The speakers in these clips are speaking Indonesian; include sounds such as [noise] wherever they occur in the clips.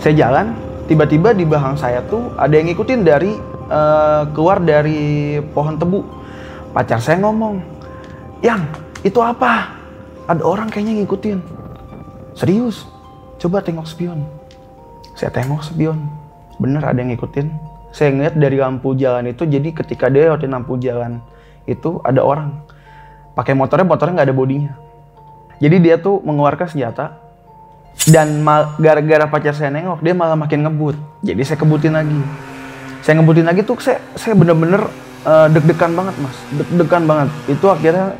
Saya jalan, tiba-tiba di belakang saya tuh ada yang ngikutin dari eh, keluar dari pohon tebu. Pacar saya ngomong, "Yang, itu apa?" Ada orang kayaknya ngikutin. Serius? Coba tengok spion. Saya tengok spion. Bener ada yang ngikutin. Saya ngeliat dari lampu jalan itu, jadi ketika dia lewatin lampu jalan itu ada orang. Pakai motornya, motornya nggak ada bodinya. Jadi dia tuh mengeluarkan senjata dan gara-gara pacar saya nengok dia malah makin ngebut. Jadi saya kebutin lagi. Saya ngebutin lagi tuh saya saya bener-bener eh, deg-degan banget mas, deg-degan banget. Itu akhirnya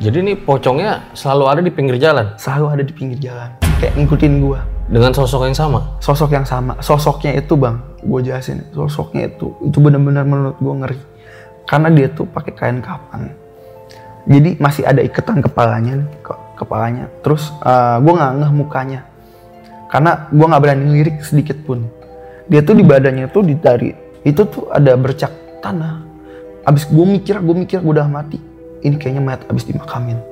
Jadi nih pocongnya selalu ada di pinggir jalan selalu ada di pinggir jalan, kayak ngikutin gua. dengan sosok yang sama. Sosok yang sama, sosoknya itu bang, gue jelasin, sosoknya itu itu bener-bener menurut gue ngeri. Karena dia tuh pakai kain kapan. Jadi masih ada ikatan kepalanya, nih, ke- kepalanya. Terus gue nggak ngeh mukanya, karena gue nggak berani lirik sedikit pun. Dia tuh di badannya tuh dari itu tuh ada bercak tanah. Abis gue mikir, gue mikir gue udah mati. Ini kayaknya mayat abis dimakamin.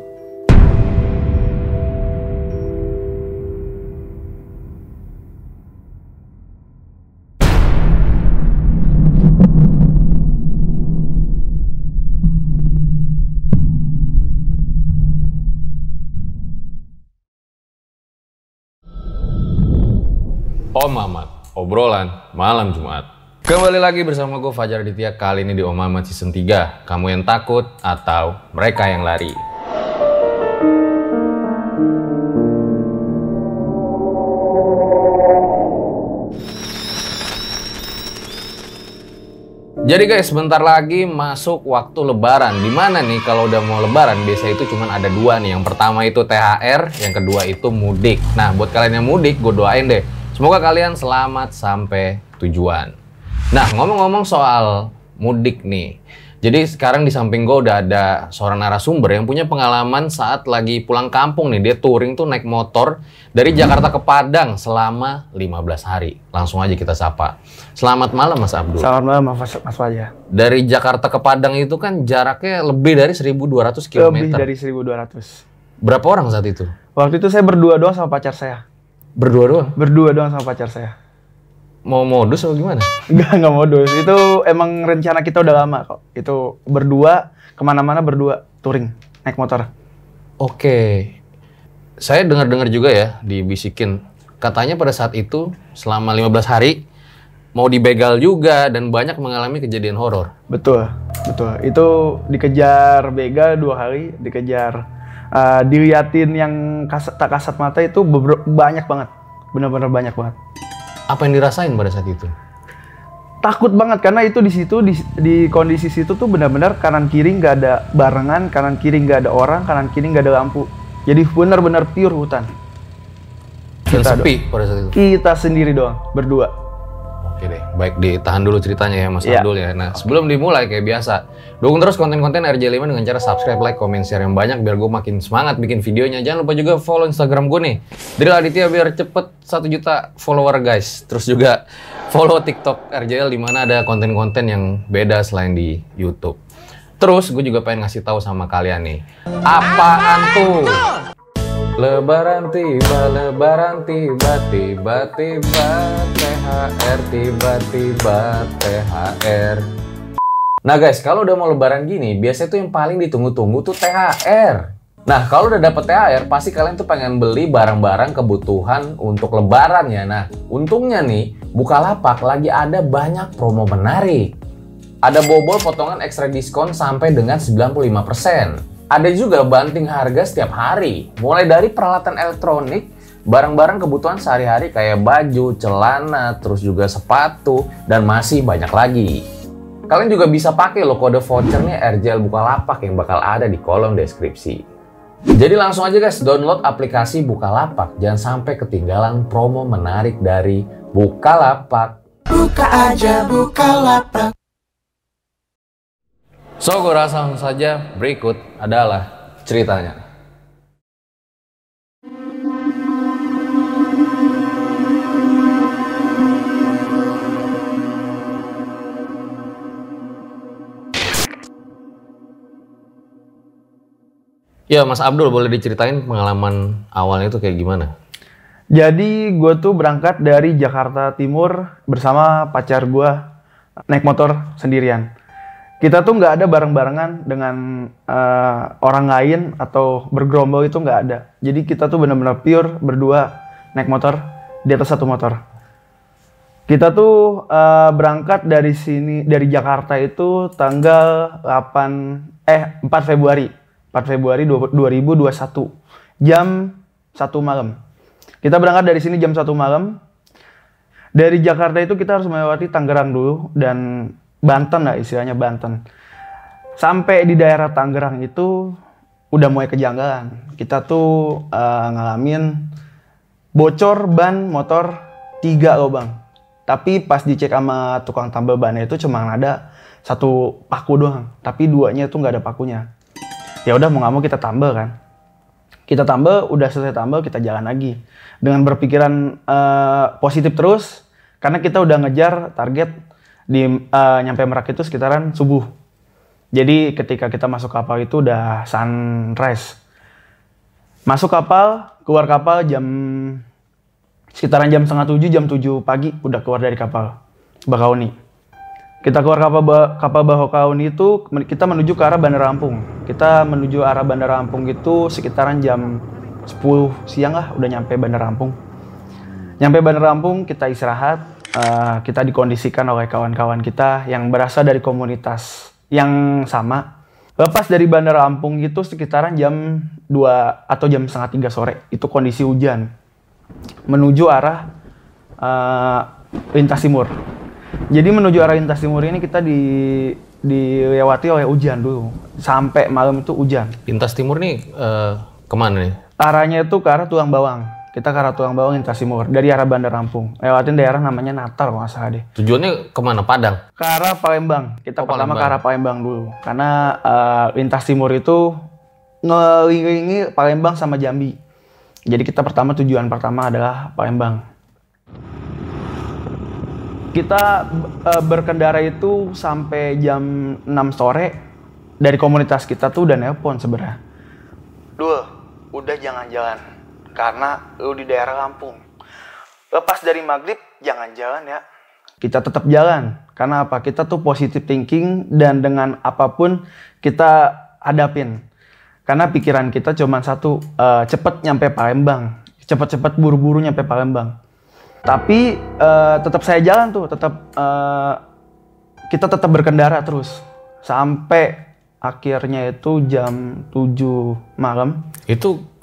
Om Mamat, obrolan malam Jumat. Kembali lagi bersama gue Fajar Aditya kali ini di Om Mamat season 3. Kamu yang takut atau mereka yang lari? Jadi guys, sebentar lagi masuk waktu lebaran. Di mana nih kalau udah mau lebaran, biasa itu cuma ada dua nih. Yang pertama itu THR, yang kedua itu mudik. Nah, buat kalian yang mudik, gue doain deh. Semoga kalian selamat sampai tujuan. Nah, ngomong-ngomong soal mudik nih. Jadi sekarang di samping gue udah ada seorang narasumber yang punya pengalaman saat lagi pulang kampung nih. Dia touring tuh naik motor dari Jakarta ke Padang selama 15 hari. Langsung aja kita sapa. Selamat malam Mas Abdul. Selamat malam Mas, Mas Fajar. Dari Jakarta ke Padang itu kan jaraknya lebih dari 1200 km. Lebih dari 1200. Berapa orang saat itu? Waktu itu saya berdua doang sama pacar saya. Berdua doang. Berdua doang sama pacar saya. Mau modus atau gimana? Enggak, enggak modus. Itu emang rencana kita udah lama kok. Itu berdua, ke mana-mana berdua, touring, naik motor. Oke. Saya dengar-dengar juga ya dibisikin. Katanya pada saat itu selama 15 hari mau dibegal juga dan banyak mengalami kejadian horor. Betul, betul. Itu dikejar begal dua hari, dikejar eh, diliatin yang kasat, tak kasat mata itu banyak banget. Bener-bener banyak banget. Apa yang dirasain pada saat itu? Takut banget karena itu di situ di, di kondisi situ tuh benar-benar kanan kiri nggak ada barengan, kanan kiri nggak ada orang, kanan kiri nggak ada lampu. Jadi benar-benar pure hutan. Kita sepi pada saat itu. Kita sendiri doang, berdua. Oke deh, baik ditahan dulu ceritanya ya Mas Iya. Abdul ya. Nah, sebelum dimulai kayak biasa, dukung terus konten-konten RJ5 dengan cara subscribe, like, comment, share yang banyak biar gue makin semangat bikin videonya. Jangan lupa juga follow Instagram gue nih, Drill Aditya biar cepet 1 juta follower guys. Terus juga follow TikTok RJL di mana ada konten-konten yang beda selain di YouTube. Terus gue juga pengen ngasih tahu sama kalian nih, apaan tuh? Lebaran tiba, lebaran tiba, tiba-tiba THR, tiba-tiba THR. Nah guys, kalau udah mau lebaran gini, biasanya tuh yang paling ditunggu-tunggu tuh THR. Nah, kalau udah dapet THR, pasti kalian tuh pengen beli barang-barang kebutuhan untuk lebaran ya. Nah, untungnya nih, Bukalapak lagi ada banyak promo menarik. Ada bobol potongan ekstra diskon sampai dengan 95%. Ada juga banting harga setiap hari, mulai dari peralatan elektronik, barang-barang kebutuhan sehari-hari kayak baju, celana, terus juga sepatu, dan masih banyak lagi. Kalian juga bisa pakai loh kode vouchernya RJL Bukalapak yang bakal ada di kolom deskripsi. Jadi langsung aja guys download aplikasi Bukalapak, jangan sampai ketinggalan promo menarik dari Bukalapak. Buka aja buka lapak So, gue rasa langsung saja berikut adalah ceritanya. Ya, Mas Abdul boleh diceritain pengalaman awalnya itu kayak gimana? Jadi gue tuh berangkat dari Jakarta Timur bersama pacar gue naik motor sendirian. Kita tuh nggak ada bareng-barengan dengan eh, orang lain atau bergerombol itu nggak ada. Jadi kita tuh benar-benar pure berdua naik motor di atas satu motor. Kita tuh eh, berangkat dari sini dari Jakarta itu tanggal 8 eh 4 Februari. 4 Februari 2021 jam 1 malam. Kita berangkat dari sini jam 1 malam. Dari Jakarta itu kita harus melewati Tangerang dulu dan Banten lah istilahnya Banten. Sampai di daerah Tangerang itu udah mulai kejanggalan. Kita tuh eh, ngalamin bocor ban motor tiga lubang. Tapi pas dicek sama tukang tambal bannya itu cuma ada satu paku doang. Tapi duanya itu nggak ada pakunya. Ya udah mau nggak mau kita tambal kan. Kita tambal, udah selesai tambal kita jalan lagi. Dengan berpikiran eh, positif terus, karena kita udah ngejar target di eh, nyampe Merak itu sekitaran subuh. Jadi ketika kita masuk kapal itu udah sunrise. Masuk kapal, keluar kapal jam sekitaran jam setengah tujuh, jam tujuh pagi udah keluar dari kapal Bakauni. Kita keluar kapal ba- kapal Bakauni itu kita menuju ke arah Bandar Lampung. Kita menuju arah Bandar Lampung itu sekitaran jam 10 siang lah udah nyampe Bandar Lampung. Nyampe Bandar Lampung kita istirahat, eh, kita dikondisikan oleh kawan-kawan kita yang berasal dari komunitas yang sama. Lepas dari Bandar Lampung itu sekitaran jam 2 atau jam setengah tiga sore, itu kondisi hujan. Menuju arah eh, lintas timur. Jadi menuju arah lintas timur ini kita di dilewati oleh hujan dulu. Sampai malam itu hujan. Lintas Timur nih eh, ke mana nih? Arahnya itu ke arah Tulang Bawang. Kita ke arah Tulang Bawang lintas timur dari arah Bandar Lampung. Lewatin daerah namanya Natal kalau nggak salah deh. Tujuannya ke mana? Padang. Ke arah Palembang. Kita Oh, pertama Palembang. ke arah Palembang dulu. Karena eh, lintas timur itu ngelilingi Palembang sama Jambi. Jadi kita pertama tujuan pertama adalah Palembang. Kita eh, berkendara itu sampai jam 6 sore dari komunitas kita tuh udah nelpon sebenarnya. Dul, udah jangan jalan karena lu di daerah Lampung. Lepas dari maghrib jangan jalan ya. Kita tetap jalan karena apa? Kita tuh positive thinking dan dengan apa pun kita hadapin. Karena pikiran kita cuma satu, eh, cepet nyampe Palembang, cepet-cepet buru-buru nyampe Palembang. Tapi eh, tetap saya jalan tuh, tetap eh, kita tetap berkendara terus sampai akhirnya itu jam 7 malam. Itu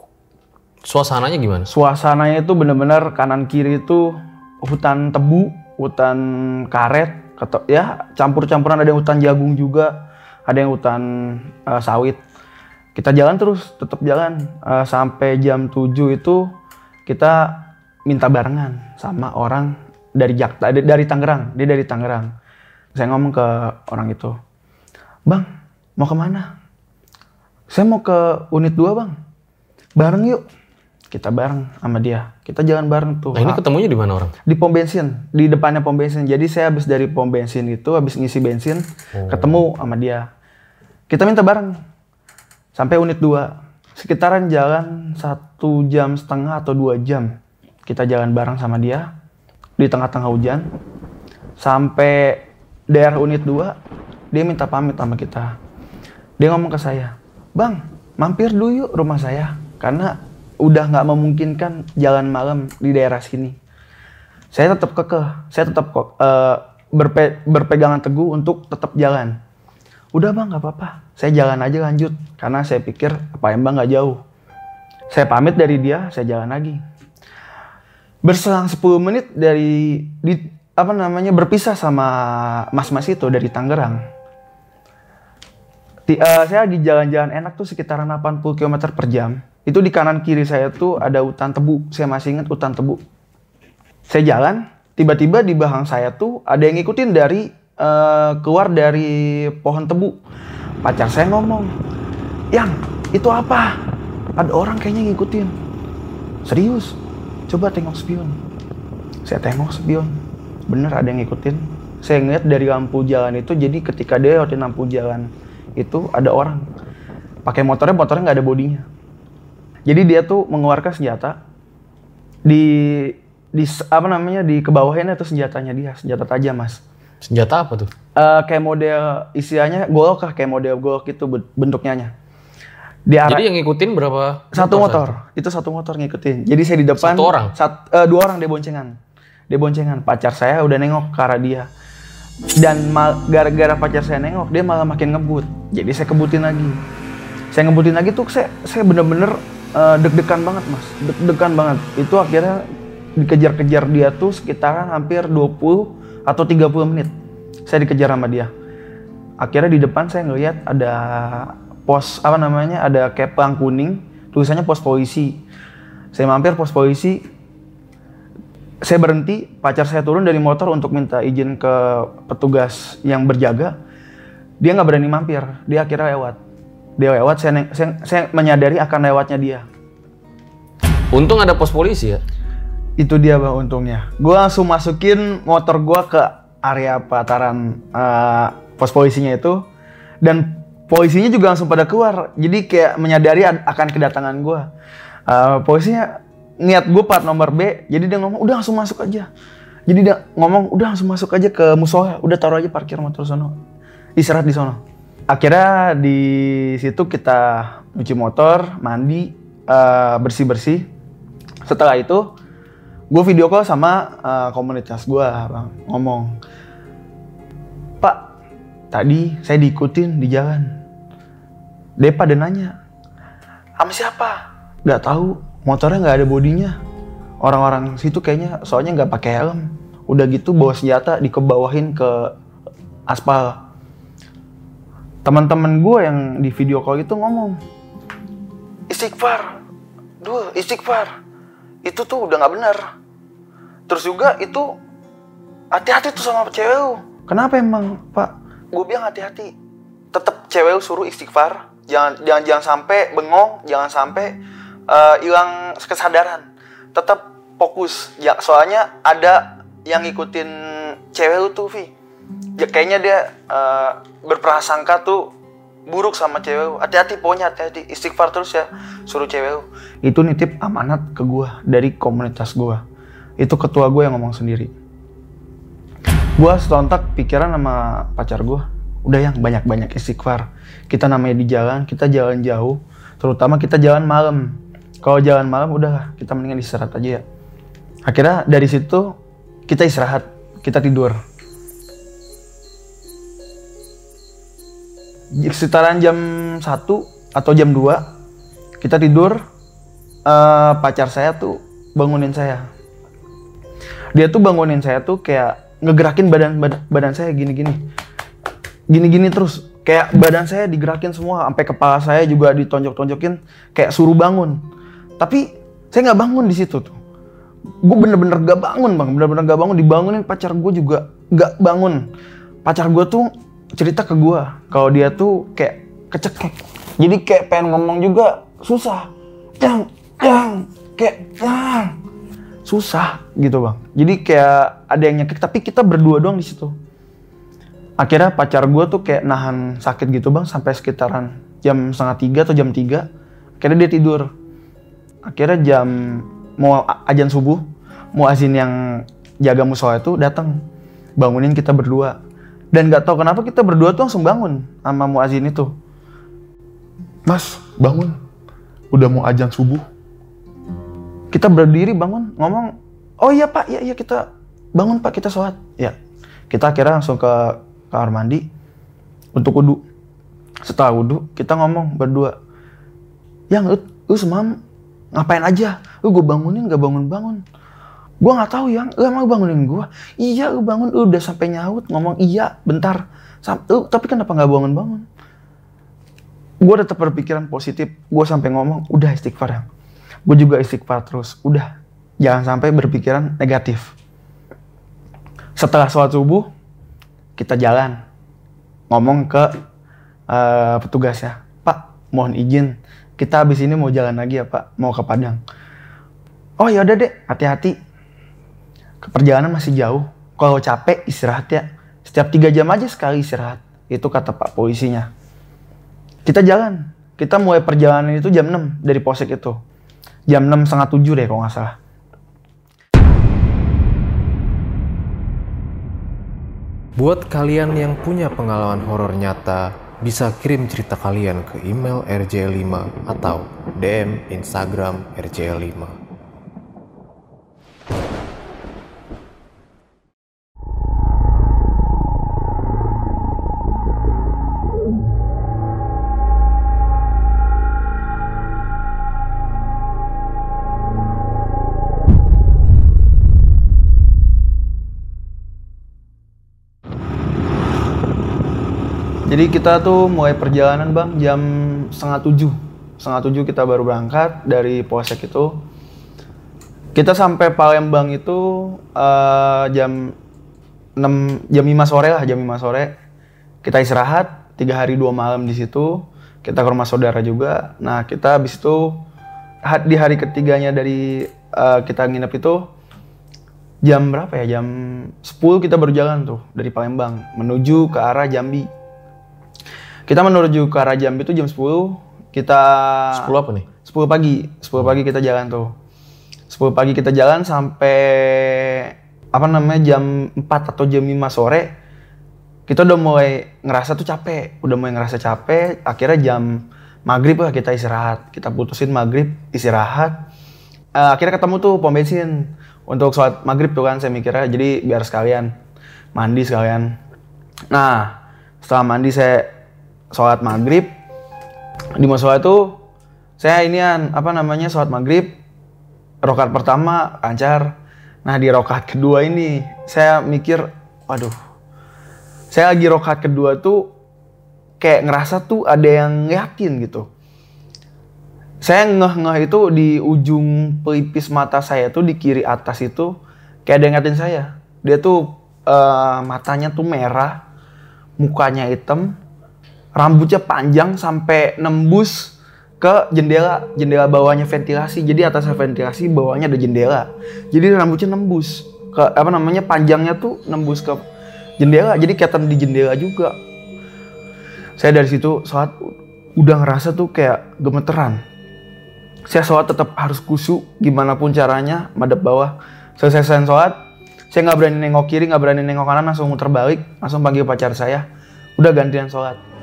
suasananya gimana? Suasananya itu bener-bener kanan kiri itu hutan tebu, hutan karet, keto- ya campur-campuran ada yang hutan jagung juga, ada yang hutan eh, sawit. Kita jalan terus, tetap jalan Eh, sampai jam 7 itu kita minta barengan sama orang dari Jakarta, dari Tangerang, dia dari Tangerang. Saya ngomong ke orang itu, Bang, mau ke mana? Saya mau ke unit 2 bang. Bareng yuk. Kita bareng sama dia. Kita jalan bareng tuh. Nah ini ketemunya di mana orang? di pom bensin, di depannya pom bensin. Jadi saya habis dari pom bensin itu, habis ngisi bensin, ketemu sama dia. Kita minta bareng. Sampai unit 2. Sekitaran jalan satu jam setengah atau dua jam. Kita jalan bareng sama dia. Di tengah-tengah hujan. Sampai daerah unit 2, dia minta pamit sama kita. Dia ngomong ke saya, Bang, mampir dulu yuk rumah saya. Karena udah nggak memungkinkan jalan malam di daerah sini. Saya tetap kekeh, saya tetap kok eh, berpe- berpegangan teguh untuk tetap jalan. Udah bang, nggak apa-apa. Saya jalan aja lanjut, karena saya pikir Palembang nggak jauh. Saya pamit dari dia, saya jalan lagi. Berselang 10 menit dari di, apa namanya berpisah sama mas-mas itu dari Tangerang. Di- eh, saya di jalan-jalan enak tuh sekitaran 80 km per jam. Itu di kanan kiri saya tuh ada hutan tebu. Saya masih ingat hutan tebu. Saya jalan, tiba-tiba di belakang saya tuh ada yang ngikutin dari eh, keluar dari pohon tebu. Pacar saya ngomong, "Yang, itu apa? Ada orang kayaknya ngikutin." Serius? Coba tengok spion. Saya tengok spion. Bener ada yang ngikutin. Saya ngeliat dari lampu jalan itu, jadi ketika dia lewatin lampu jalan itu ada orang. Pakai motornya, motornya nggak ada bodinya. Jadi dia tuh mengeluarkan senjata. di di apa namanya di kebawahin itu senjatanya dia senjata tajam mas Senjata apa tuh? Eh, kayak model istilahnya golok lah kayak model golok itu ben- bentuknya di arah Jadi yang ngikutin berapa? satu motor itu satu motor ngikutin jadi saya di depan Satu orang? sat- eh, dua orang dia boncengan dia boncengan pacar saya udah nengok ke arah dia dan gara-gara pacar saya nengok dia malah makin ngebut jadi saya kebutin lagi saya ngebutin lagi tuh saya saya bener-bener eh, deg-degan banget mas. Deg-degan banget. Itu akhirnya dikejar-kejar dia tuh sekitaran hampir 20 atau 30 menit. Saya dikejar sama dia. Akhirnya di depan saya ngelihat ada pos apa namanya ada pelang kuning. Tulisannya pos polisi. Saya mampir pos polisi. Saya berhenti pacar saya turun dari motor untuk minta izin ke petugas yang berjaga. Dia nggak berani mampir. Dia akhirnya lewat dia lewat saya, saya saya menyadari akan lewatnya dia. Untung ada pos polisi ya. itu dia bang untungnya. Gue langsung masukin motor gue ke area pelataran eh, pos polisinya itu. Dan polisinya juga langsung pada keluar. Jadi kayak menyadari ad- akan kedatangan gue Eh, polisinya niat gue plat nomor B. Jadi dia ngomong udah langsung masuk aja. Jadi dia ngomong udah langsung masuk aja ke musola. Udah taruh aja parkir motor sono. Istirahat di sono akhirnya di situ kita cuci motor mandi bersih bersih setelah itu gue video call sama eh, komunitas gue bang. Ngomong pak tadi saya diikutin di jalan. Dia pada nanya sama siapa? Nggak tahu motornya nggak ada bodinya. Orang-orang situ kayaknya soalnya nggak pakai helm. Udah gitu bawa senjata dikebawahin ke aspal teman-teman gue yang di video call itu ngomong istighfar. Dul istighfar. Itu tuh udah nggak benar terus juga itu hati-hati tuh sama cewek lu. Kenapa emang pak? Gue bilang hati-hati. Tetap cewek lu suruh istighfar. Jangan jangan jangan sampai bengong jangan sampai eh, hilang kesadaran. Tetap fokus. Ya soalnya ada yang ngikutin cewek lu tuh Vi ya, kayaknya dia eh, berprasangka tuh buruk sama cewek. Hati-hati pokoknya hati-hati. Istighfar terus ya. Suruh cewek. Itu nitip amanat ke gua dari komunitas gua. Itu ketua gua yang ngomong sendiri. Gua setontak pikiran sama pacar gua. Udah yang banyak-banyak istighfar. Kita namanya di jalan, kita jalan jauh. Terutama kita jalan malam. Kalau jalan malam udah kita mendingan istirahat aja ya. Akhirnya dari situ kita istirahat, kita tidur. Sekitaran jam 1 atau jam 2 kita tidur eh, pacar saya tuh bangunin saya. Dia tuh bangunin saya tuh kayak ngegerakin badan badan, badan saya gini-gini. Gini-gini terus kayak badan saya digerakin semua sampai kepala saya juga ditonjok-tonjokin kayak suruh bangun. Tapi saya nggak bangun di situ tuh. Gue bener-bener gak bangun bang. Bener-bener gak bangun dibangunin pacar gue juga gak bangun. Pacar gue tuh cerita ke gue kalau dia tuh kayak kecekek. Jadi kayak pengen ngomong juga susah. Yang yang kayak yang. Susah gitu bang. Jadi kayak ada yang nyekek tapi kita berdua doang di situ. Akhirnya pacar gue tuh kayak nahan sakit gitu bang sampai sekitaran jam setengah tiga atau jam tiga. Akhirnya dia tidur. Akhirnya jam mau ajan subuh muazin yang jaga musola itu datang. Bangunin kita berdua dan nggak tahu kenapa kita berdua tuh langsung bangun sama muazin itu. Mas bangun. Udah mau ajan subuh. Kita berdiri bangun ngomong oh iya pak iya iya kita bangun pak kita sholat. Ya kita akhirnya langsung ke kamar mandi untuk wudhu. Setelah wudhu kita ngomong berdua yang lu, lu semalam ngapain aja? Lu gue bangunin gak bangun bangun gue nggak tahu yang. Lu emang bangunin gue iya lu bangun. Lu udah sampai nyaut ngomong iya bentar. Sam- lu, tapi kenapa nggak bangun bangun gue tetap berpikiran positif. Gue sampai ngomong udah istighfar ya gue juga istighfar terus. Udah. Jangan sampai berpikiran negatif. Setelah sholat subuh kita jalan. Ngomong ke eh, petugas ya. Pak mohon izin. Kita habis ini mau jalan lagi ya pak. Mau ke Padang. Oh ya udah deh hati-hati perjalanan masih jauh. Kalau capek istirahat ya. Setiap tiga jam aja sekali istirahat. Itu kata pak polisinya. Kita jalan. Kita mulai perjalanan itu jam 6 dari posek itu. Jam 6 setengah 7 deh kalau nggak salah. Buat kalian yang punya pengalaman horor nyata, bisa kirim cerita kalian ke email rj5 atau DM Instagram rj5. Jadi kita tuh mulai perjalanan bang jam setengah tujuh. Setengah tujuh kita baru berangkat dari Polsek itu. Kita sampai Palembang itu eh, jam 6, jam 5 sore lah, jam 5 sore. Kita istirahat, tiga hari dua malam di situ. Kita ke rumah saudara juga. Nah kita habis itu di hari ketiganya dari eh, kita nginep itu jam berapa ya? Jam 10 kita baru jalan tuh dari Palembang menuju ke arah Jambi. Kita menuju ke arah Jambi itu jam 10. Kita 10 apa nih? 10 pagi. 10 pagi kita jalan tuh. 10 pagi kita jalan sampai apa namanya jam 4 atau jam 5 sore. Kita udah mulai ngerasa tuh capek, udah mulai ngerasa capek. Akhirnya jam maghrib lah kita istirahat. Kita putusin maghrib istirahat. Eh, akhirnya ketemu tuh pom bensin untuk sholat maghrib tuh kan saya mikirnya. Jadi biar sekalian mandi sekalian. Nah setelah mandi saya sholat maghrib. Di musola itu saya inian apa namanya sholat maghrib rokat pertama lancar. Nah di rokat kedua ini saya mikir waduh saya lagi rokat kedua tuh kayak ngerasa tuh ada yang yakin gitu. Saya ngeh-ngeh itu di ujung pelipis mata saya tuh di kiri atas itu kayak ada yang ngatin saya. Dia tuh eh, matanya tuh merah mukanya hitam rambutnya panjang sampai nembus ke jendela jendela bawahnya ventilasi. Jadi atasnya ventilasi bawahnya ada jendela. Jadi rambutnya nembus ke apa namanya panjangnya tuh nembus ke jendela. Jadi kelihatan di jendela juga. Saya dari situ sholat udah ngerasa tuh kayak gemeteran. Saya sholat tetap harus kusuk gimana pun caranya madep bawah. Selesai saya sholat saya nggak berani nengok kiri nggak berani nengok kanan langsung muter balik langsung panggil pacar saya. Udah gantian sholat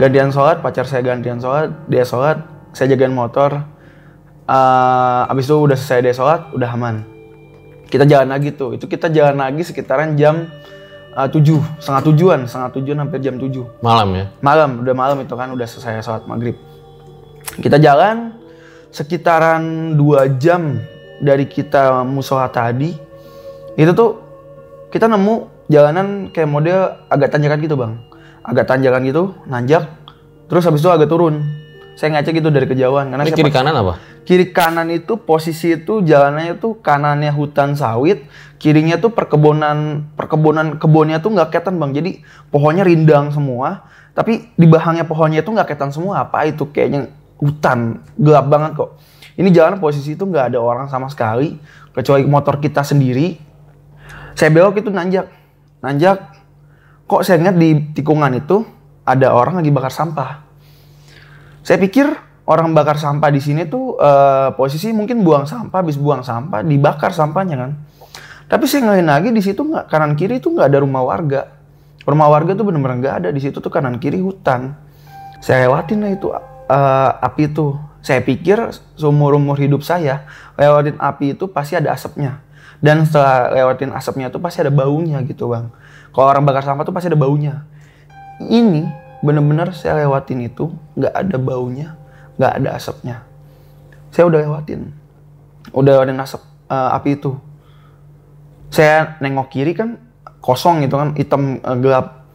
gantian sholat pacar saya gantian sholat dia sholat saya jagain motor. Eh, abis itu udah selesai dia sholat udah aman. Kita jalan lagi tuh. Itu kita jalan lagi sekitaran jam eh, tujuh setengah tujuan setengah tujuan hampir jam tujuh. Malam ya? malam udah malam itu kan udah selesai sholat maghrib. Kita jalan sekitaran dua jam dari kita musola tadi itu tuh kita nemu jalanan kayak model agak tanjakan gitu bang agak tanjakan gitu nanjak terus habis itu agak turun saya ngaca gitu dari kejauhan karena Ini kiri kanan apa? kiri kanan itu posisi itu jalanannya tuh kanannya hutan sawit, kirinya tuh perkebunan perkebunan kebunnya tuh nggak kelihatan bang. Jadi pohonnya rindang semua, tapi di bahangnya pohonnya itu nggak kelihatan semua. Apa itu kayaknya hutan gelap banget kok. Ini jalan posisi itu nggak ada orang sama sekali, kecuali motor kita sendiri. Saya belok itu nanjak, nanjak. Kok saya ingat di tikungan itu ada orang lagi bakar sampah. Saya pikir orang bakar sampah di sini tuh eh, posisi mungkin buang sampah, habis buang sampah dibakar sampahnya kan. Tapi saya ngelihin lagi di situ nggak kanan kiri tuh nggak ada rumah warga. Rumah warga tuh bener-bener nggak ada di situ tuh kanan kiri hutan. Saya lewatin lah itu eh, api itu. Saya pikir seumur umur hidup saya lewatin api itu pasti ada asapnya. Dan setelah lewatin asapnya tuh pasti ada baunya gitu bang. Kalau orang bakar sampah tuh pasti ada baunya. Ini bener-bener saya lewatin itu nggak ada baunya, nggak ada asapnya. Saya udah lewatin, udah lewatin asap eh, api itu. Saya nengok kiri kan kosong gitu kan, hitam eh, gelap.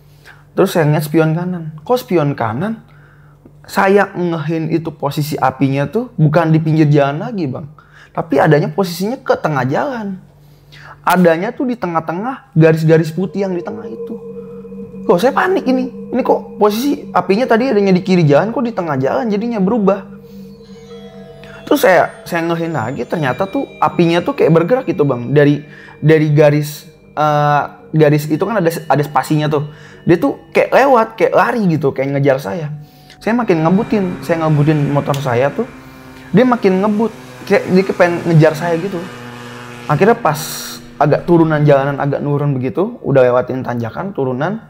Terus saya ngeliat spion kanan. Kok spion kanan? Saya ngehin itu posisi apinya tuh bukan di pinggir jalan lagi bang, tapi adanya posisinya ke tengah jalan. Adanya tuh di tengah-tengah garis-garis putih yang di tengah itu. Kok saya panik ini. Ini kok posisi apinya tadi adanya di kiri jalan, kok di tengah jalan jadinya berubah. Terus saya saya ngehin lagi, ternyata tuh apinya tuh kayak bergerak gitu bang. Dari dari garis eh, garis itu kan ada ada spasinya tuh. Dia tuh kayak lewat, kayak lari gitu, kayak ngejar saya. Saya makin ngebutin, saya ngebutin motor saya tuh. Dia makin ngebut, kayak dia pengen ngejar saya gitu. Akhirnya pas agak turunan jalanan agak nurun begitu, udah lewatin tanjakan, turunan,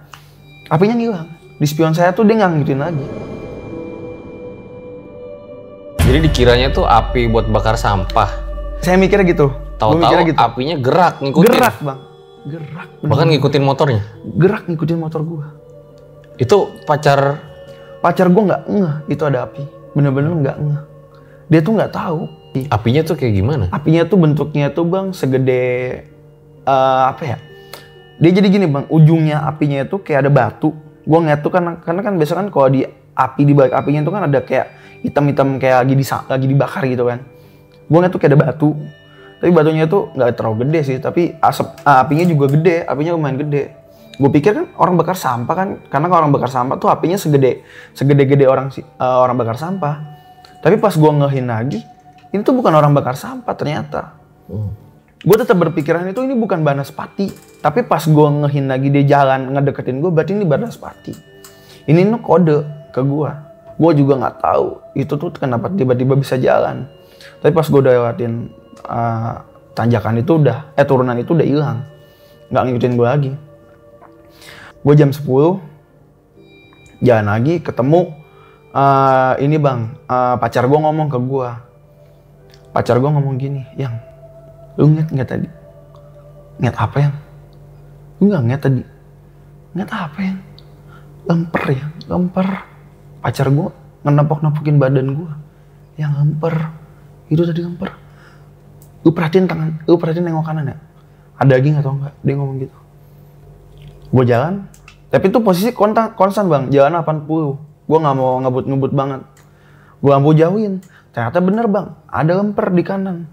apinya ngilang. Di spion saya tuh dia nggak ngikutin lagi. Jadi dikiranya tuh api buat bakar sampah. Saya mikirnya gitu. Tahu-tahu mikirnya gitu. apinya gerak ngikutin. Gerak bang, gerak. bener. Bahkan ngikutin motornya. gerak ngikutin motor gua. Itu pacar Pacar gua nggak ngeh itu ada api, bener-bener nggak ngeh. Dia tuh nggak tahu. apinya tuh kayak gimana? Apinya tuh bentuknya tuh bang segede eh, apa ya? Dia jadi gini bang, ujungnya apinya itu kayak ada batu. Gua ngeliat tuh karena karena kan biasa kan kalau di api di balik apinya itu kan ada kayak hitam-hitam kayak lagi disa- lagi dibakar gitu kan. Gua ngeliat tuh kayak ada batu. Tapi batunya tuh nggak terlalu gede sih, tapi asap ah, apinya juga gede, apinya lumayan gede. Gue pikir kan orang bakar sampah kan, karena kalau orang bakar sampah tuh apinya segede segede-gede orang eh, orang bakar sampah. Tapi pas gua ngehin lagi, ini tuh bukan orang bakar sampah ternyata. Gue tetap berpikiran itu ini bukan Banaspati. Tapi pas gue ngehin lagi dia jalan ngedeketin gue, berarti ini Banaspati. Ini tuh kode ke gue. Gue juga nggak tahu itu tuh kenapa tiba-tiba bisa jalan. Tapi pas gue udah lewatin uh, tanjakan itu udah, eh turunan itu udah hilang. Nggak ngikutin gue lagi. Gue jam 10, jalan lagi ketemu uh, ini bang, uh, pacar gue ngomong ke gue. Pacar gue ngomong gini, yang lu ngeliat nggak tadi? Ngeliat apa yang? Lu nggak ngeliat tadi? Ngeliat apa yang? Lemper ya, lemper. Pacar gue ngenepok-nepokin badan gue. Yang lemper. Itu tadi lemper. Lu perhatiin tangan, lu perhatiin nengok kanan ya? Ada lagi nggak tau nggak? Dia ngomong gitu. Gue jalan, tapi itu posisi kontan, konstan bang, jalan 80. Gue nggak mau ngebut-ngebut banget. Gue lampu jauhin. Ternyata bener bang, ada lemper di kanan.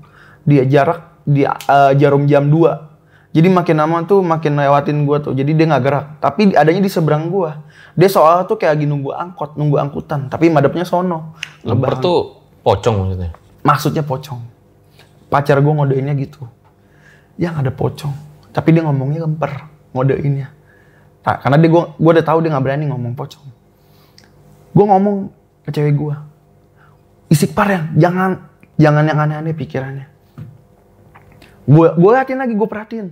Dia jarak di eh, jarum jam 2. Jadi makin lama tuh makin lewatin gue tuh. Jadi dia nggak gerak. Tapi adanya di seberang gue. Dia soalnya tuh kayak lagi nunggu angkot, nunggu angkutan. Tapi madepnya sono. Lemper tuh pocong maksudnya. Maksudnya pocong. Pacar gue ngodeinnya gitu. Yang ada pocong. Tapi dia ngomongnya lemper. Ngodeinnya. Nah, karena dia gue gue udah tahu dia nggak berani ngomong pocong. Gue ngomong ke cewek gue. Istighfar ya, jangan jangan yang aneh-aneh pikirannya. Gue gue liatin lagi, gue perhatiin.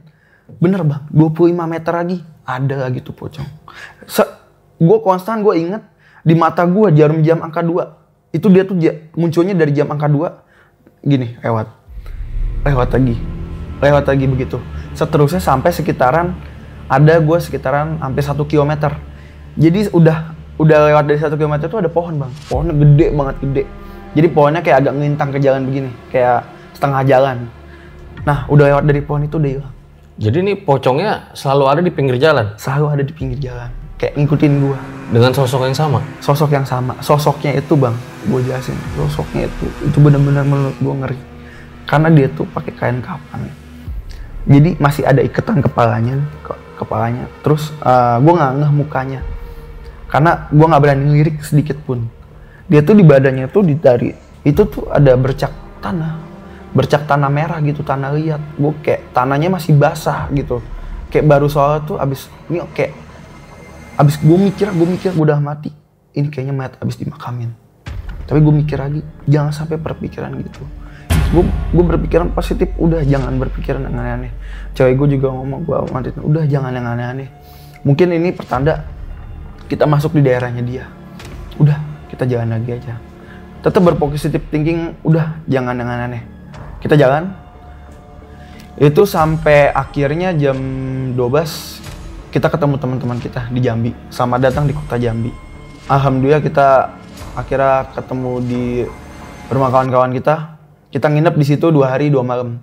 Bener bang, 25 meter lagi ada lagi tuh pocong. Se gue konstan gue inget di mata gue jarum jam angka 2 itu dia tuh munculnya dari jam angka 2 gini lewat. Lewat lagi. Lewat lagi begitu. Seterusnya sampai sekitaran ada gue sekitaran hampir satu kilometer. Jadi udah udah lewat dari satu kilometer tuh ada pohon bang. Pohonnya gede banget gede. Jadi pohonnya kayak agak ngelintang ke jalan begini. Kayak setengah jalan nah udah lewat dari pohon itu udah hilang. Jadi nih pocongnya selalu ada di pinggir jalan? Selalu ada di pinggir jalan. Kayak ngikutin gue dengan sosok yang sama. sosok yang sama. Sosoknya itu bang gue jelasin. Sosoknya itu itu benar-benar menurut gue ngeri. Karena dia tuh pakai kain kafan jadi masih ada ikatan kepalanya ke- kepalanya. Terus gue nggak ngeh mukanya. Karena gue nggak berani ngelirik sedikit pun. Dia tuh di badannya tuh di dari itu tuh ada bercak tanah bercak tanah merah gitu tanah liat. Gue kayak tanahnya masih basah gitu. Kayak baru soal tuh abis ini kayak abis gue mikir gue mikir gue udah mati. Ini kayaknya mayat abis dimakamin. Tapi gue mikir lagi jangan sampai berpikiran gitu. Gue gue berpikiran positif udah jangan berpikiran yang aneh-aneh. Cewek gue juga ngomong gue mantin udah jangan yang aneh-aneh. Mungkin ini pertanda kita masuk di daerahnya dia. Udah kita jalan lagi aja. Tetap berpositif thinking udah jangan yang aneh-aneh kita jalan. Itu sampai akhirnya jam 12 kita ketemu teman-teman kita di Jambi. Sama datang di kota Jambi. Alhamdulillah kita akhirnya ketemu di rumah kawan-kawan kita. Kita nginep di situ dua hari dua malam.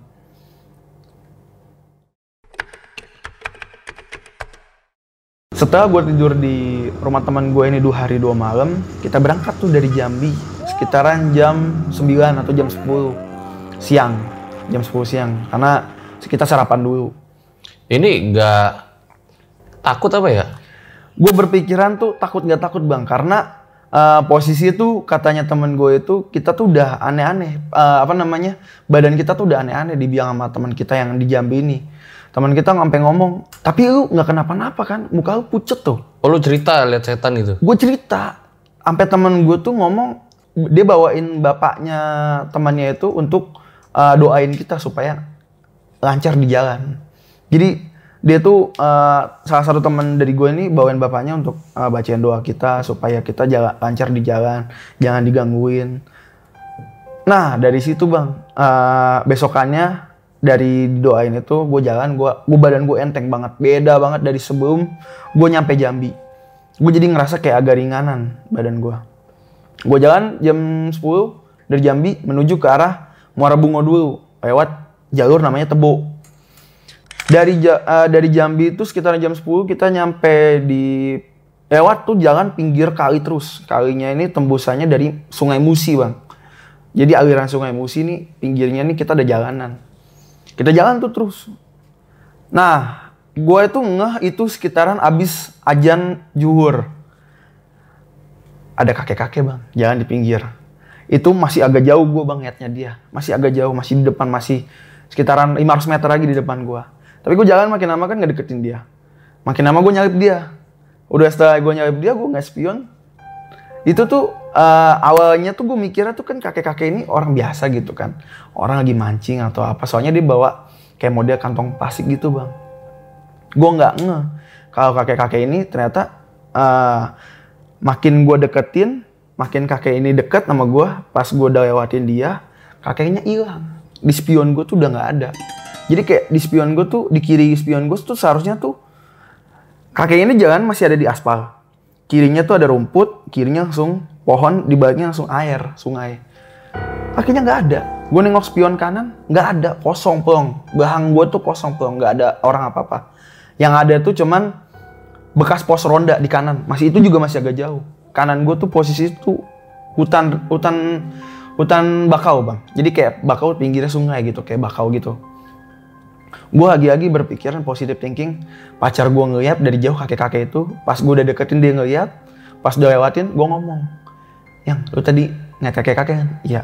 Setelah gue tidur di rumah teman gue ini dua hari dua malam kita berangkat tuh dari Jambi. Sekitaran jam 9 atau jam 10 siang jam 10 siang. Karena kita sarapan dulu. Ini nggak takut apa ya? gue berpikiran tuh takut nggak takut bang. Karena eh, posisi itu katanya temen gue itu kita tuh udah aneh-aneh. Eh, apa namanya? Badan kita tuh udah aneh-aneh dibilang sama teman kita yang di Jambi ini. Teman kita sampai ngomong. Tapi lu nggak kenapa-napa kan? Muka lu pucet tuh. Oh lu cerita lihat setan gitu? gue cerita. Sampai temen gue tuh ngomong dia bawain bapaknya temannya itu untuk uh, doain kita supaya lancar di jalan Jadi dia tuh eh, salah satu teman dari gue ini bawain bapaknya untuk eh, bacain doa kita supaya kita jalan lancar di jalan, jangan digangguin. Nah dari situ bang, eh, besokannya dari doain itu gue jalan, gue gue badan gue enteng banget, beda banget dari sebelum gue nyampe Jambi. Gue jadi ngerasa kayak agak ringanan badan gue. Gue jalan jam 10 dari Jambi menuju ke arah Muara Bungo dulu, lewat jalur namanya Tebo. Dari eh, dari Jambi itu sekitar jam 10 kita nyampe di lewat tuh jalan pinggir kali terus. Kalinya ini tembusannya dari Sungai Musi, Bang. Jadi aliran Sungai Musi nih pinggirnya nih kita ada jalanan. Kita jalan tuh terus. Nah, gue itu ngeh itu sekitaran abis ajan juhur. Ada kakek-kakek bang, jalan di pinggir. Itu masih agak jauh gue bang liatnya dia. Masih agak jauh, masih di depan, masih sekitaran 500 meter lagi di depan gue. Tapi gue jalan makin lama kan gak deketin dia. Makin lama gue nyalip dia. Udah setelah gue nyalip dia, gue nggak spion. Itu tuh eh, awalnya tuh gue mikirnya tuh kan kakek-kakek ini orang biasa gitu kan. Orang lagi mancing atau apa. Soalnya dia bawa kayak model kantong plastik gitu bang. Gue nggak ngeh kalau kakek-kakek ini ternyata eh, makin gue deketin, makin kakek ini deket sama gue. Pas gue udah lewatin dia, kakeknya hilang. Di spion gue tuh udah nggak ada. Jadi kayak di spion gue tuh, di kiri spion gue tuh seharusnya tuh kakek ini jalan masih ada di aspal. Kirinya tuh ada rumput, kirinya langsung pohon, di baliknya langsung air, sungai. Akhirnya nggak ada. Gue nengok spion kanan, nggak ada, kosong plong. Bahang gue tuh kosong plong, nggak ada orang apa-apa. Yang ada tuh cuman bekas pos ronda di kanan. Masih itu juga masih agak jauh. Kanan gue tuh posisi tuh hutan hutan hutan bakau bang. Jadi kayak bakau pinggirnya sungai gitu, kayak bakau gitu. Gue lagi-lagi berpikiran positive thinking. Pacar gue ngeliat dari jauh kakek-kakek itu. Pas gue udah deketin dia ngeliat. Pas udah lewatin, gue ngomong. Yang, lu tadi ngeliat kakek-kakek kan? Iya.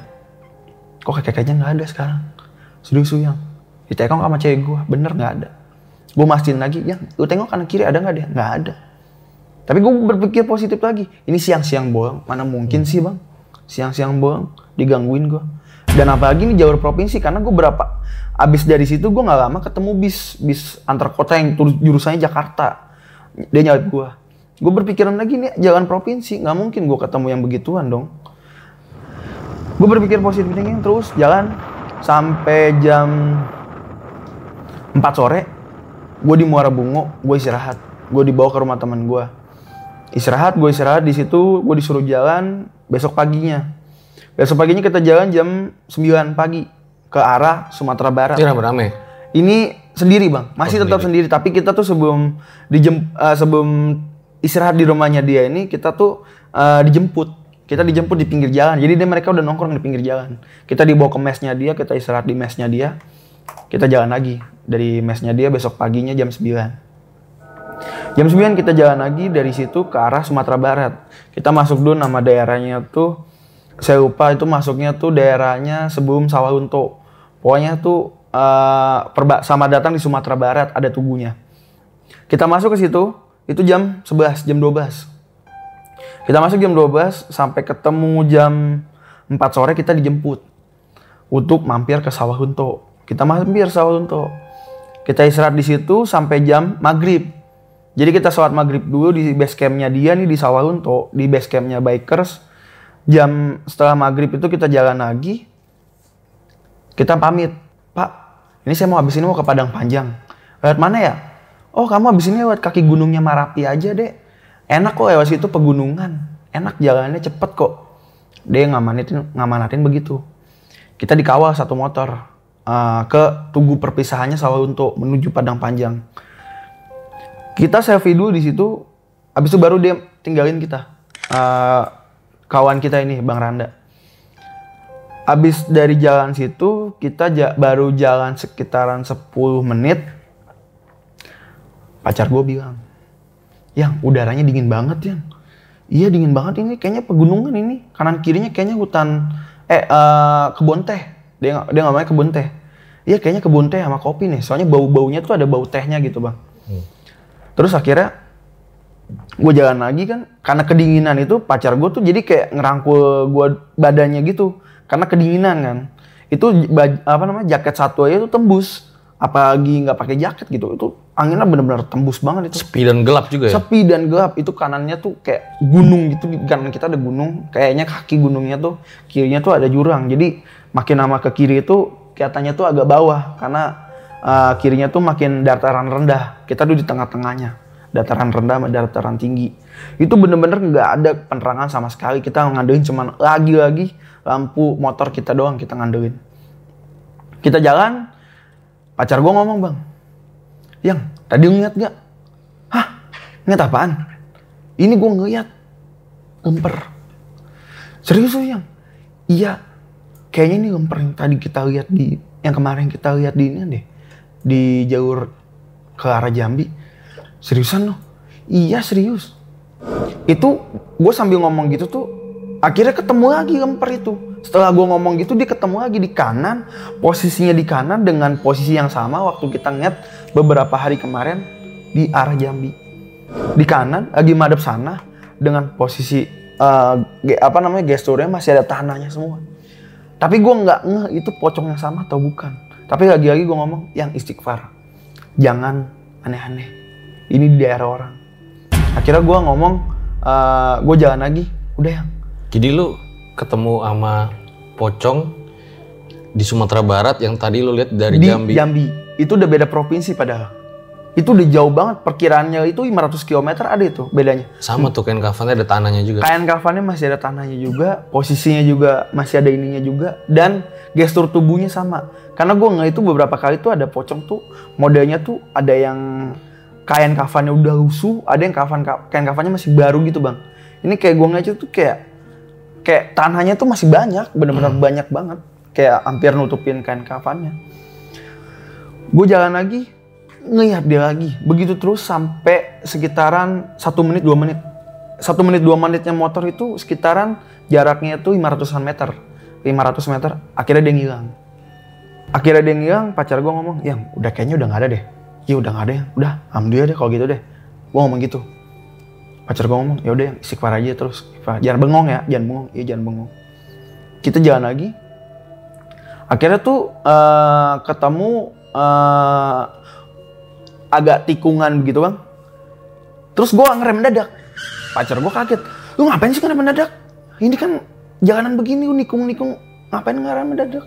Kok kakek-kakeknya nggak ada sekarang? Sudah yang. Ditekong sama cewek gue, bener nggak ada. Gue mastiin lagi, yang lu tengok kanan kiri ada nggak dia? Nggak ada. Tapi gue berpikir positif lagi. Ini siang-siang bohong, mana mungkin sih bang? Siang-siang bohong, digangguin gue. Dan apalagi ini jalur provinsi, karena gue berapa abis dari situ gue nggak lama ketemu bis bis antar kota yang jurusannya Jakarta. Dia nyalip gue. Gue berpikiran lagi nih jalan provinsi, nggak mungkin gue ketemu yang begituan dong. Gue berpikir positif thinking terus jalan sampai jam 4 sore. Gue di Muara Bungo, gue istirahat. Gue dibawa ke rumah teman gue. Istirahat, gue istirahat di situ, gue disuruh jalan besok paginya. Besok paginya kita jalan jam 9 pagi ke arah Sumatera Barat. Ini rame-rame. Ini sendiri bang, masih Oh, tetap sendiri. Tapi kita tuh sebelum dijem, eh, sebelum istirahat di rumahnya dia ini, kita tuh eh, dijemput. Kita dijemput di pinggir jalan. Jadi dia mereka udah nongkrong di pinggir jalan. Kita dibawa ke mesnya dia, kita istirahat di mesnya dia. Kita jalan lagi dari mesnya dia besok paginya jam 9. Jam 9 kita jalan lagi dari situ ke arah Sumatera Barat. Kita masuk dulu nama daerahnya tuh saya lupa itu masuknya tuh daerahnya sebelum Sawalunto. Pokoknya tuh eh, perba sama datang di Sumatera Barat ada tubuhnya. Kita masuk ke situ itu jam 11, jam 12. Kita masuk jam 12 sampai ketemu jam 4 sore kita dijemput untuk mampir ke Sawalunto. Kita mampir Sawalunto. Kita istirahat di situ sampai jam maghrib. Jadi kita sholat maghrib dulu di base campnya dia nih di Sawalunto, di base campnya bikers. Jam setelah maghrib itu kita jalan lagi. Kita pamit, Pak. Ini saya mau habis ini mau ke Padang Panjang. Lewat mana ya? Oh kamu habis ini lewat kaki gunungnya Marapi aja deh. Enak kok lewat situ pegunungan. Enak jalannya cepet kok. Dia ngamanatin, ngamanatin begitu. Kita dikawal satu motor eh, ke tugu perpisahannya Sawalunto menuju Padang Panjang. Kita selfie dulu di situ. Habis itu baru dia tinggalin kita. Eh, kawan kita ini Bang Randa. Habis dari jalan situ kita ja- baru jalan sekitaran 10 menit. Pacar gue bilang, yang udaranya dingin banget yang. Iya dingin banget ini kayaknya pegunungan ini kanan kirinya kayaknya hutan eh eh, kebun teh dia dia ngomongnya kebun teh iya kayaknya kebun teh sama kopi nih soalnya bau baunya tuh ada bau tehnya gitu bang terus akhirnya gue jalan lagi kan karena kedinginan itu pacar gue tuh jadi kayak ngerangkul gue badannya gitu. Karena kedinginan kan. Itu apa namanya jaket satu aja tuh tembus. Apalagi nggak pakai jaket gitu itu anginnya bener-bener tembus banget itu. Sepi dan gelap juga ya. sepi dan gelap. Itu kanannya tuh kayak gunung gitu kanan kita ada gunung. Kayaknya kaki gunungnya tuh kirinya tuh ada jurang. Jadi makin lama ke kiri itu kelihatannya tuh agak bawah. Karena uh, kirinya tuh makin dataran rendah. Kita tuh di tengah-tengahnya. Dataran rendah sama dataran tinggi. Itu bener-bener nggak ada penerangan sama sekali. Kita ngandelin cuman lagi-lagi lampu motor kita doang kita ngandelin. Kita jalan pacar gua ngomong bang yang tadi ngeliat nggak? Hah? Ngeliat apaan? Ini gua ngeliat. Lemper. Serius lu yang? Iya kayaknya ini lemper yang tadi kita lihat di yang kemarin kita lihat di ini deh di jalur ke arah Jambi. Seriusan lo iya serius. Itu gue sambil ngomong gitu tuh akhirnya ketemu lagi lemper itu. Setelah gue ngomong gitu dia ketemu lagi di kanan posisinya di kanan dengan posisi yang sama waktu kita ngeliat beberapa hari kemarin di arah Jambi. Di kanan lagi madep sana dengan posisi ge- apa namanya gesturnya masih ada tanahnya semua. Tapi gue nggak ngeh itu pocong yang sama atau bukan tapi lagi-lagi gue ngomong yang istighfar jangan aneh-aneh. Ini di daerah orang. Akhirnya gue ngomong gue jalan lagi. Udah yang. Jadi lu ketemu sama pocong di Sumatera Barat yang tadi lu lihat dari di Jambi. Jambi. Itu udah beda provinsi padahal itu udah jauh banget perkiraannya itu 500 km ada itu bedanya. Sama tuh kain kafannya ada tanahnya juga. kain kafannya masih ada tanahnya juga posisinya juga masih ada ininya juga dan gestur tubuhnya sama. Karena gue nggak itu beberapa kali tuh ada pocong tuh modelnya tuh ada yang kain kafannya udah lusuh ada yang kafan kain kafannya masih baru gitu bang. Ini kayak gue ngeliat tuh kayak kayak tanahnya tuh masih banyak bener-bener banyak banget. Kayak hampir nutupin kain kafannya gue jalan lagi ngeliat dia lagi. Begitu terus sampai sekitaran satu menit dua menit. Satu menit dua menitnya motor itu sekitaran jaraknya itu 500 meter. 500 meter. Akhirnya dia ngilang. Akhirnya dia ngilang pacar gue ngomong yang udah kayaknya udah nggak ada deh. Ya udah nggak ada ya. Udah alhamdulillah deh kalau gitu deh. Gue ngomong gitu. Pacar gue ngomong ya udah istighfar aja terus. Jangan bengong ya jangan bengong. Iya jangan bengong. Kita jalan lagi. Akhirnya tuh eh, ketemu eh, agak tikungan begitu bang. Terus gue ngerem mendadak. Pacar gue kaget. Lu ngapain sih ngerem mendadak? Ini kan jalanan begini nikung-nikung. Ngapain ngerem mendadak?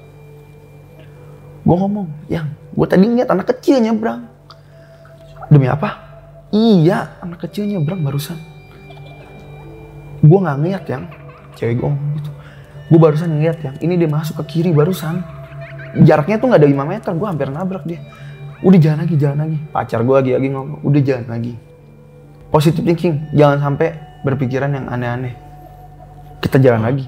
Gue ngomong yang gue tadi ngeliat anak kecil nyebrang. Demi apa? Iya anak kecil nyebrang barusan. Gue nggak ngeliat yang cewek gue ngomong gitu. Gue barusan ngeliat yang ini dia masuk ke kiri barusan. Jaraknya tuh nggak ada 5 meter gue hampir nabrak dia udah jalan lagi jalan lagi. Pacar gue lagi lagi ngomong. Udah jalan lagi. Positive thinking jangan sampai berpikiran yang aneh-aneh. Kita jalan lagi.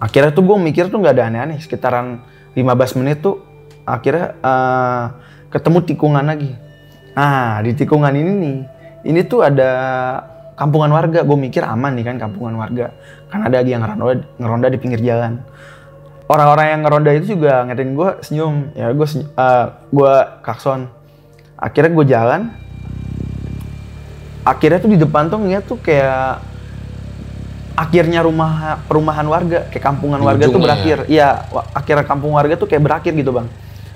Akhirnya tuh gue mikir tuh nggak ada aneh-aneh. Sekitaran 15 menit tuh akhirnya eh, ketemu tikungan lagi. Nah di tikungan ini nih ini tuh ada kampungan warga. Gue mikir aman nih kan kampungan warga. Kan ada lagi yang ngeronda, ngeronda di pinggir jalan orang-orang yang ngeronda itu juga ngatain gue senyum. Ya gue gue klakson. Akhirnya gue jalan. Akhirnya tuh di depan tuh ngeliat tuh kayak akhirnya rumah perumahan warga kayak kampungan Di warga tuh berakhir. iya wa- akhirnya kampung warga tuh kayak berakhir gitu bang.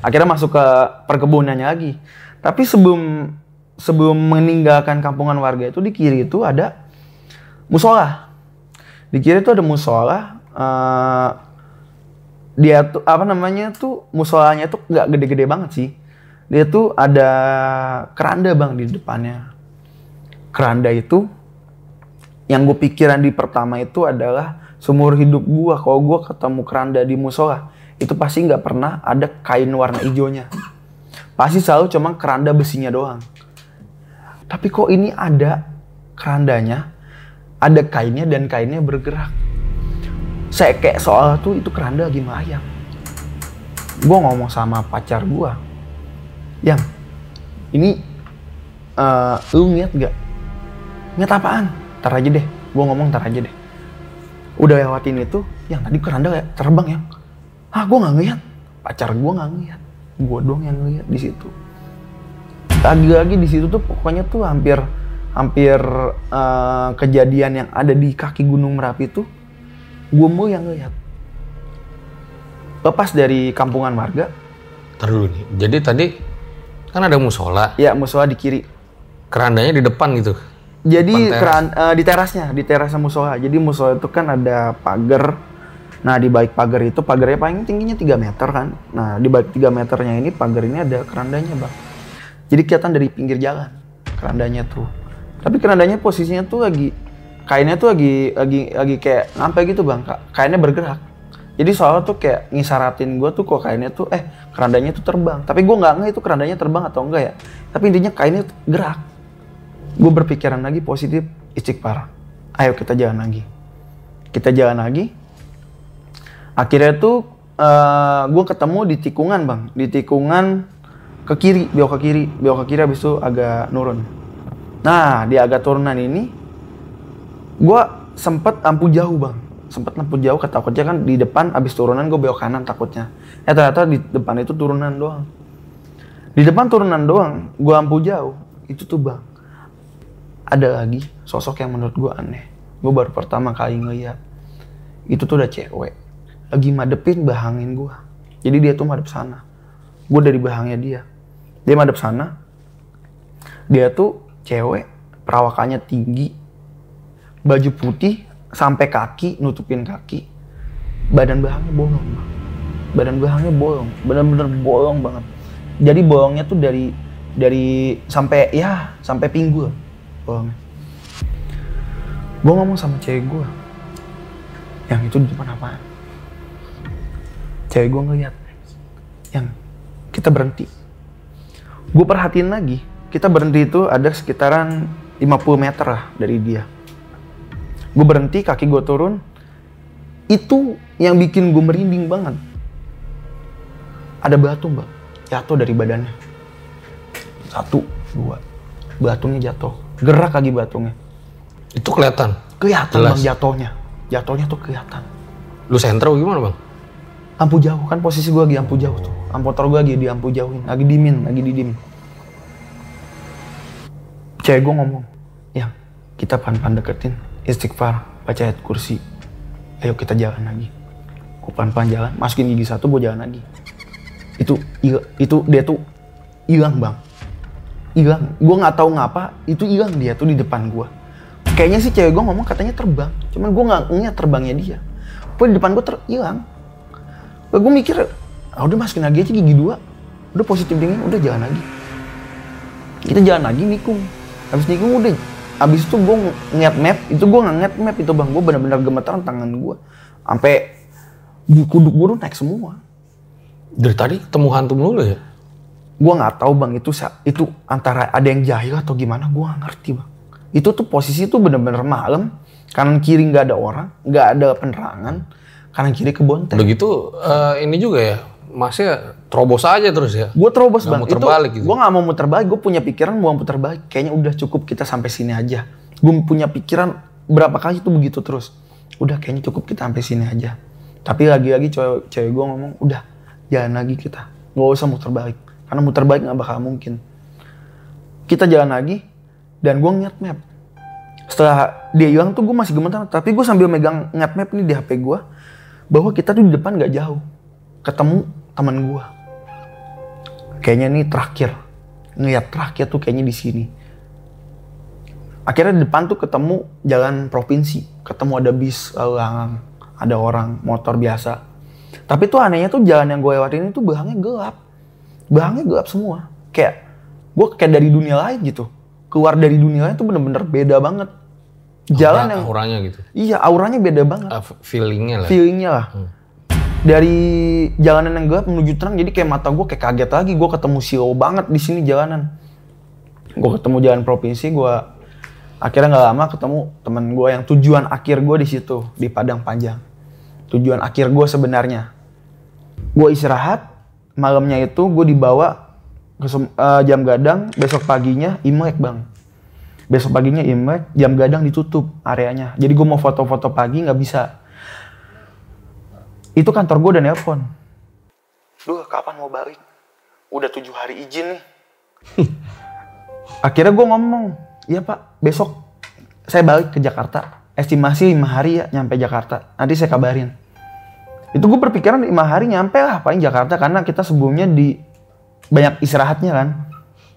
Akhirnya masuk ke perkebunannya lagi. Tapi sebelum sebelum meninggalkan kampungan warga itu di kiri itu ada musola. Di kiri itu ada musola eh, dia tuh apa namanya tuh musolanya tuh nggak gede-gede banget sih. Dia tuh ada keranda bang di depannya. Keranda itu yang gue pikiran di pertama itu adalah seumur hidup gua. Kalau gua ketemu keranda di musola itu pasti nggak pernah ada kain warna hijaunya. Pasti selalu cuma keranda besinya doang. Tapi kok ini ada kerandanya ada kainnya dan kainnya bergerak saya kayak soal tuh itu keranda lagi melayang. Gue ngomong sama pacar gue yang ini eh lu ngeliat gak ngeliat apaan? Ntar aja deh gue ngomong ntar aja deh. Udah lewatin itu yang tadi keranda kayak terbang ya. Ah gue nggak ngeliat. Pacar gue nggak ngeliat. Gue doang yang ngeliat di situ. Lagi-lagi di situ tuh pokoknya tuh hampir hampir eh, kejadian yang ada di kaki gunung merapi tuh gue mau yang ngeliat lepas dari kampungan warga Ntar dulu nih. Jadi tadi kan ada musola, Ya musola di kiri. kerandanya di depan gitu. Jadi Depan teras. keran, eh, di terasnya, di terasnya musola. Jadi musola itu kan ada pagar. Nah di balik pagar itu pagarnya paling tingginya 3 meter kan. Nah di balik 3 meternya ini pagar ini ada kerandanya bang. Jadi kelihatan dari pinggir jalan kerandanya tuh. Tapi kerandanya posisinya tuh lagi kainnya tuh lagi lagi lagi kayak ngampe gitu bang. Ka- Kainnya bergerak. Jadi soalnya tuh kayak ngisaratin gue tuh kok kainnya tuh eh kerandanya tuh terbang. Tapi gue nggak nggak itu kerandanya terbang atau enggak ya. Tapi intinya kainnya tuh gerak gue berpikiran lagi positif istighfar ayo kita jalan lagi kita jalan lagi akhirnya tuh gue ketemu di tikungan bang di tikungan ke kiri belok ke kiri belok ke kiri habis itu agak nurun nah di agak turunan ini gue sempet lampu jauh bang sempet lampu jauh ketakutnya kan di depan abis turunan gue belok kanan takutnya ya ternyata di depan itu turunan doang di depan turunan doang gue lampu jauh itu tuh bang ada lagi sosok yang menurut gue aneh. Gue baru pertama kali ngeliat. Itu tuh udah cewek. Lagi madepin bahangin gue. Jadi dia tuh madep sana. Gue dari bahangnya dia. Dia madep sana. Dia tuh cewek. Perawakannya tinggi. Baju putih sampai kaki, nutupin kaki. Badan bahangnya bolong. Bang. Badan bahangnya bolong. Bener-bener bolong banget. Jadi bolongnya tuh dari dari sampai ya sampai pinggul bolongnya. Gue ngomong sama cewek gue. Yang itu di depan apaan? Cewek gue ngeliat. Yang kita berhenti. Gue perhatiin lagi. Kita berhenti itu ada sekitaran 50 meter lah dari dia. Gue berhenti, kaki gue turun. Itu yang bikin gue merinding banget. Ada batu mbak, jatuh dari badannya. Satu, dua. Batunya jatuh. Gerak lagi batunya. Itu kelihatan. Kelihatan Jelas. bang jatuhnya. Jatuhnya tuh kelihatan. Lu sentro gimana bang? Lampu jauh kan posisi gue lagi lampu jauh tuh. Lampu motor gue lagi di lampu jauhin, lagi dimin, lagi didim. Cewek gue ngomong, yang kita pan-pan deketin, istighfar, baca ayat kursi. Ayo kita jalan lagi. Gue pan-pan jalan, masukin gigi satu, gue jalan lagi. Itu, il- itu dia tuh hilang bang. Hilang. Gue nggak tahu ngapa, itu hilang dia tuh di depan gue. Kayaknya sih cewek gue ngomong katanya terbang, cuman gue nggak ngeliat terbangnya dia. Pokoknya di depan gue terhilang. gue mikir, ah, udah masukin lagi aja gigi dua. Udah positif dingin, udah jalan lagi. Kita jalan lagi nikung. Habis nikung udah, habis itu gue ngeliat map, itu gue nggak ngeliat map itu bang. Gue bener-bener gemeteran tangan gue. Sampai kuduk gue naik semua. Dari tadi ketemu hantu mulu ya? Gue nggak tahu bang itu itu antara ada yang jahil atau gimana, gue nggak ngerti bang. Itu tuh posisi tuh bener-bener malam, kanan kiri nggak ada orang, nggak ada penerangan, kanan kiri kebontek. Udah gitu eh, ini juga ya, masnya terobos aja terus ya? Gue terobos Nggak bang. muter balik gitu? Gue nggak mau muter balik. Gue punya pikiran mau muter balik. Kayaknya udah cukup kita sampai sini aja. Gue punya pikiran berapa kali tuh begitu terus. Udah kayaknya cukup kita sampai sini aja. Tapi lagi-lagi cewek, cewek gue ngomong, udah jalan lagi kita. Gak usah muter balik. Karena muter balik nggak bakal mungkin. Kita jalan lagi dan gue ngeliat map. Setelah dia hilang tuh gue masih gemetar. Tapi gue sambil megang ngeliat map nih di HP gue. Bahwa kita tuh di depan gak jauh. Ketemu teman gue kayaknya ini terakhir. Ngeliat terakhir tuh kayaknya di sini. Akhirnya di depan tuh ketemu jalan provinsi. Ketemu ada bis lalu lalang ada orang motor biasa. Tapi tuh anehnya tuh jalan yang gue lewatin itu belakangnya gelap. Belakangnya gelap semua. Kayak gue kayak dari dunia lain gitu. Keluar dari dunia lain tuh bener-bener beda banget. Jalan Aura- yang auranya gitu. iya auranya beda banget. Ah, feelingnya lah. feelingnya lah dari jalanan yang gelap menuju terang jadi kayak mata gue kayak kaget lagi. Gue ketemu silo banget di sini jalanan. Gue ketemu jalan provinsi gue akhirnya nggak lama ketemu temen gue yang tujuan akhir gue di situ di Padang Panjang. Tujuan akhir gue sebenarnya. Gue istirahat malamnya itu gue dibawa ke eh, jam gadang besok paginya imlek bang. Besok paginya imlek jam gadang ditutup areanya. Jadi gue mau foto-foto pagi nggak bisa itu kantor gue udah nelpon. Duh, kapan mau balik? Udah tujuh hari izin nih. [laughs] Akhirnya gue ngomong, iya pak, besok saya balik ke Jakarta. Estimasi lima hari ya nyampe Jakarta. Nanti saya kabarin. Itu gue berpikiran lima hari nyampe lah paling Jakarta karena kita sebelumnya di banyak istirahatnya kan.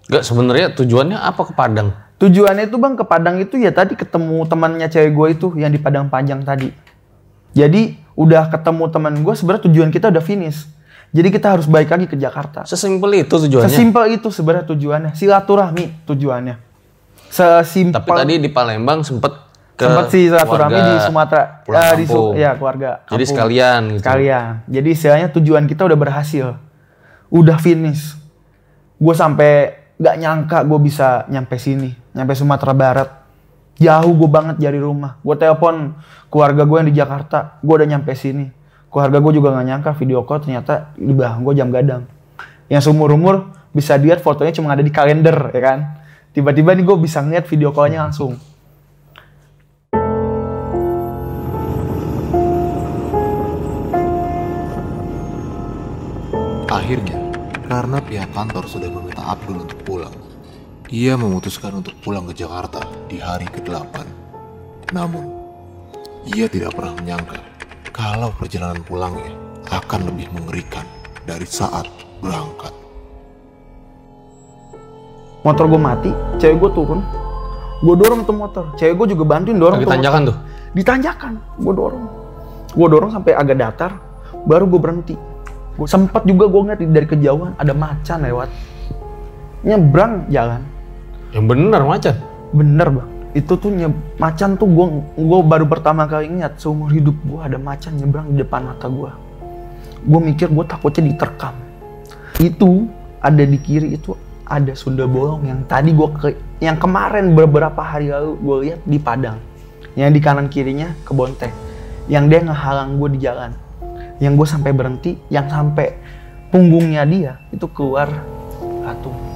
Gak sebenarnya tujuannya apa ke Padang? Tujuannya itu bang ke Padang itu ya tadi ketemu temannya cewek gue itu yang di Padang Panjang tadi. Jadi udah ketemu teman gue sebenarnya tujuan kita udah finish. Jadi kita harus balik lagi ke Jakarta. Sesimpel itu tujuannya. Sesimpel itu sebenarnya tujuannya. Silaturahmi tujuannya. Sesimpel. Tapi tadi di Palembang sempet ke sempat sih silaturahmi di Sumatera. Eh, di Su- ya keluarga. Jadi kampung. sekalian gitu. Sekalian. Jadi istilahnya tujuan kita udah berhasil. Udah finish. Gue sampai gak nyangka gue bisa nyampe sini. Nyampe Sumatera Barat. Jauh gue banget dari rumah. Gue telepon keluarga gue yang di Jakarta. Gue udah nyampe sini. Keluarga gue juga gak nyangka video call ternyata di belakang gue jam gadang. Yang seumur-umur bisa dilihat fotonya cuma ada di kalender ya kan. Tiba-tiba nih gue bisa ngeliat video callnya langsung. Akhirnya, karena pihak kantor sudah meminta Abdul untuk pulang, ia memutuskan untuk pulang ke Jakarta di hari ke-8. Namun, ia tidak pernah menyangka kalau perjalanan pulangnya akan lebih mengerikan dari saat berangkat. Motor gue mati, cewek gue turun. Gue dorong tuh motor. Cewek gue juga bantuin dorong Lagi tuh tanjakan tuh. motor. Ditanjakan, gue dorong. Gue dorong sampai agak datar, baru gue berhenti. Gue sempet juga gue ngeliat dari kejauhan ada macan lewat. Nyebrang jalan. Yang bener macan. Bener bang. Itu tuh nye, macan tuh gue gue baru pertama kali ngeliat seumur hidup gue ada macan nyebrang di depan mata gue. Gue mikir gue takutnya diterkam. Itu ada di kiri itu ada Sunda Bolong yang tadi gue ke yang kemarin beberapa hari lalu gue lihat di Padang. Yang di kanan kirinya ke Bonteng. Yang dia ngehalang gue di jalan. Yang gue sampai berhenti, yang sampai punggungnya dia itu keluar batu.